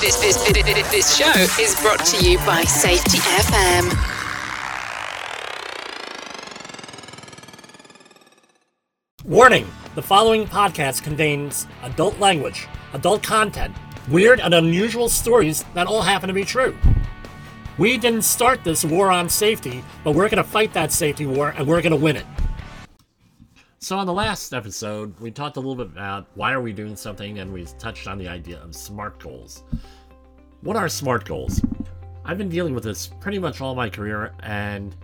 This, this, this, show is brought to you by Safety FM. Warning the following podcast contains adult language, adult content, weird and unusual stories that all happen to be true. We didn't start this war on safety, but we're going to fight that safety war and we're going to win it. So, on the last episode, we talked a little bit about why are we doing something, and we touched on the idea of SMART goals. What are SMART goals? I've been dealing with this pretty much all my career, and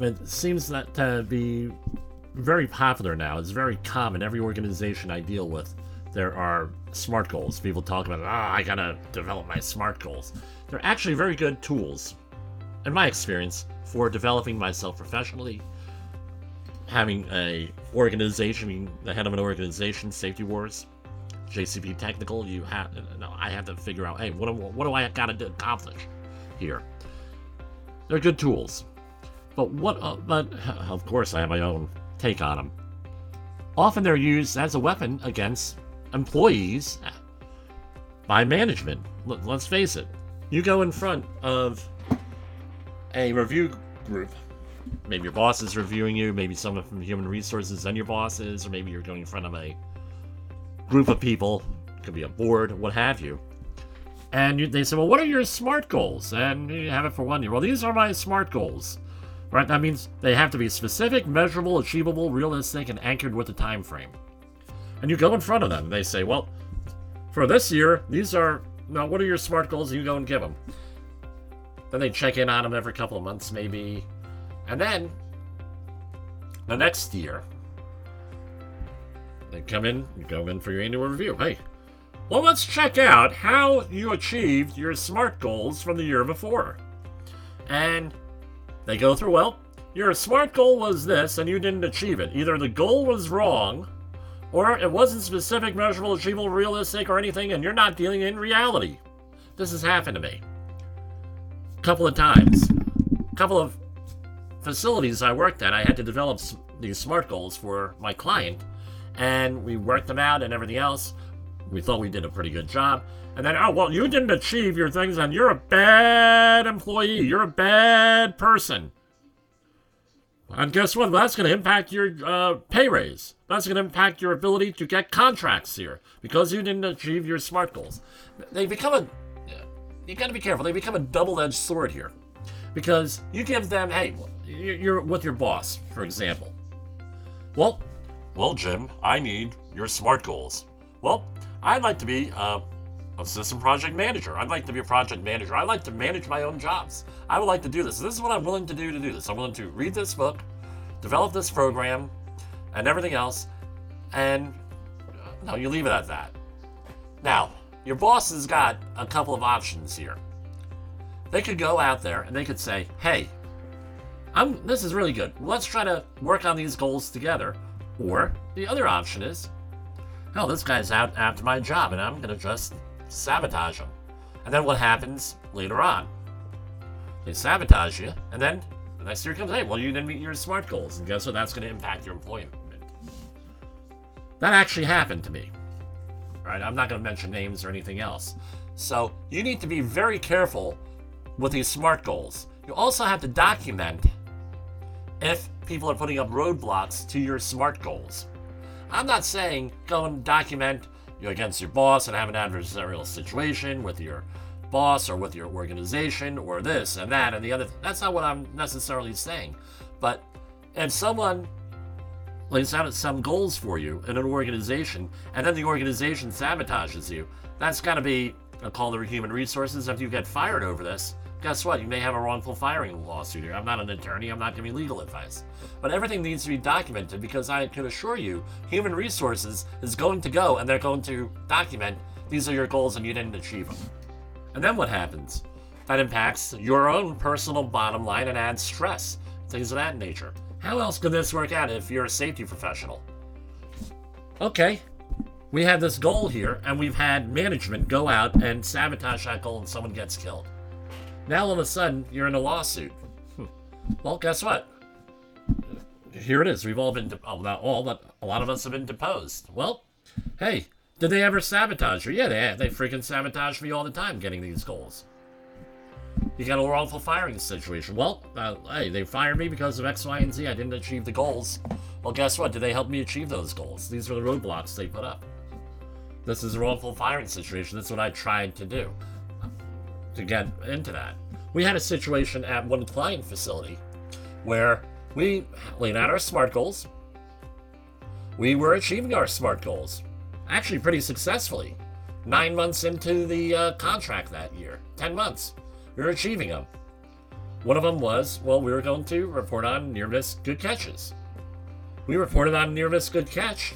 it seems that to be very popular now. It's very common. Every organization I deal with, there are SMART goals. People talk about, ah, I gotta develop my SMART goals. They're actually very good tools, in my experience, for developing myself professionally having a organization, being the head of an organization, Safety Wars, JCP Technical, you have no, I have to figure out, hey, what do, what do I got to accomplish here? They're good tools, but what? Uh, but of course, I have my own take on them. Often they're used as a weapon against employees by management. Let's face it. You go in front of a review group maybe your boss is reviewing you, maybe someone from human resources and your bosses, or maybe you're going in front of a group of people, could be a board, what have you. And you, they say, well, what are your SMART goals? And you have it for one year. Well, these are my SMART goals. Right? That means they have to be specific, measurable, achievable, realistic, and anchored with a time frame. And you go in front of them. They say, well, for this year, these are, now, what are your SMART goals? And you go and give them. Then they check in on them every couple of months, maybe and then the next year, they come in, go in for your annual review. Hey, well, let's check out how you achieved your SMART goals from the year before. And they go through, well, your SMART goal was this and you didn't achieve it. Either the goal was wrong, or it wasn't specific, measurable, achievable, realistic, or anything, and you're not dealing in reality. This has happened to me. A couple of times. A couple of facilities I worked at, I had to develop these SMART goals for my client, and we worked them out and everything else. We thought we did a pretty good job. And then, oh, well, you didn't achieve your things, and you're a bad employee. You're a bad person. And guess what? That's going to impact your uh, pay raise. That's going to impact your ability to get contracts here because you didn't achieve your SMART goals. They become a. You got to be careful. They become a double edged sword here because you give them, hey, you're with your boss, for example. Well, well, Jim, I need your SMART goals. Well, I'd like to be uh, a system project manager. I'd like to be a project manager. I'd like to manage my own jobs. I would like to do this. This is what I'm willing to do to do this. I'm willing to read this book, develop this program, and everything else. And no, you leave it at that. Now, your boss has got a couple of options here. They could go out there and they could say, hey, I'm, this is really good. Let's try to work on these goals together. Or the other option is, hell, this guy's out after my job and I'm going to just sabotage him. And then what happens later on? They sabotage you, and then the next year comes, hey, well, you didn't meet your SMART goals. And guess what? That's going to impact your employment. That actually happened to me. Right? I'm not going to mention names or anything else. So you need to be very careful with these SMART goals. You also have to document if people are putting up roadblocks to your SMART goals. I'm not saying go and document you're against your boss and have an adversarial situation with your boss or with your organization or this and that and the other. That's not what I'm necessarily saying. But if someone lays out some goals for you in an organization and then the organization sabotages you, that's got to be a call to human resources. If you get fired over this, guess what? You may have a wrongful firing lawsuit here. I'm not an attorney, I'm not giving legal advice. But everything needs to be documented because I can assure you, human resources is going to go and they're going to document these are your goals and you didn't achieve them. And then what happens? That impacts your own personal bottom line and adds stress, things of that nature. How else could this work out if you're a safety professional? Okay, we have this goal here, and we've had management go out and sabotage that goal and someone gets killed. Now all of a sudden, you're in a lawsuit. Well, guess what? Here it is. We've all been, de- oh, not all, but a lot of us have been deposed. Well, hey, Did they ever sabotage you? Yeah, they they freaking sabotage me all the time getting these goals. You got a wrongful firing situation. Well, uh, hey, they fired me because of X, Y, and Z. I didn't achieve the goals. Well, guess what? Did they help me achieve those goals? These were the roadblocks they put up. This is a wrongful firing situation. That's what I tried to do to get into that. We had a situation at one client facility where we laid out our SMART goals. We were achieving our SMART goals, actually pretty successfully. Nine months into the uh, contract that year, 10 months, we were achieving them. One of them was, well, we were going to report on near miss good catches. We reported on near miss good catch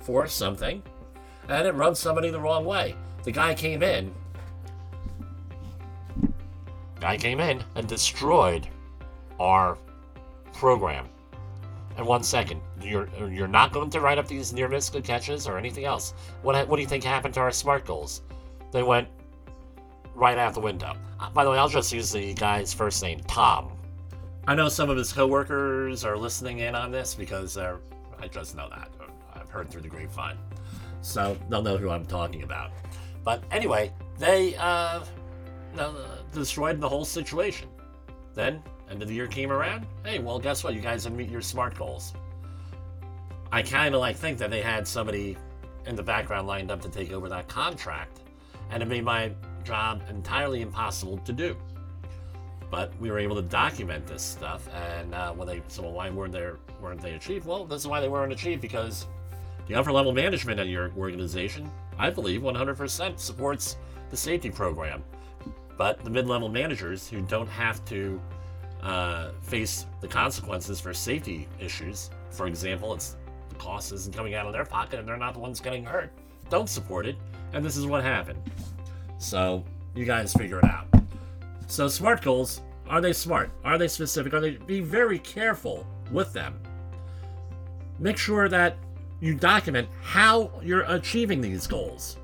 for something, and it rubbed somebody the wrong way. The guy came in, guy came in and destroyed our program. In one second, you're you're not going to write up these near miss good catches or anything else. What what do you think happened to our smart goals? They went right out the window. Uh, by the way, I'll just use the guy's first name, Tom. I know some of his coworkers are listening in on this because I just know that. I've heard through the grapevine. So they'll know who I'm talking about. But anyway, they uh, destroyed the whole situation. Then, end of the year came around. Hey, well, guess what? You guys didn't meet your SMART goals. I kind of like think that they had somebody in the background lined up to take over that contract, and it made my job entirely impossible to do. But we were able to document this stuff, and uh, when they so why weren't they weren't they achieved? Well, this is why they weren't achieved because the upper level management at your organization, I believe, 100% supports the safety program, but the mid level managers who don't have to uh, face the consequences for safety issues, for example, it's the cost isn't coming out of their pocket and they're not the ones getting hurt, don't support it, and this is what happened. So you guys figure it out. So SMART goals, are they smart? Are they specific? Are they be very careful with them? Make sure that you document how you're achieving these goals.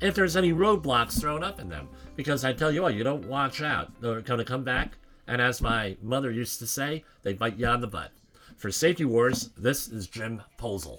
If there's any roadblocks thrown up in them. Because I tell you what, you don't watch out. They're going to come back, and as my mother used to say, they bite you on the butt. For Safety Wars, this is Jim Posel.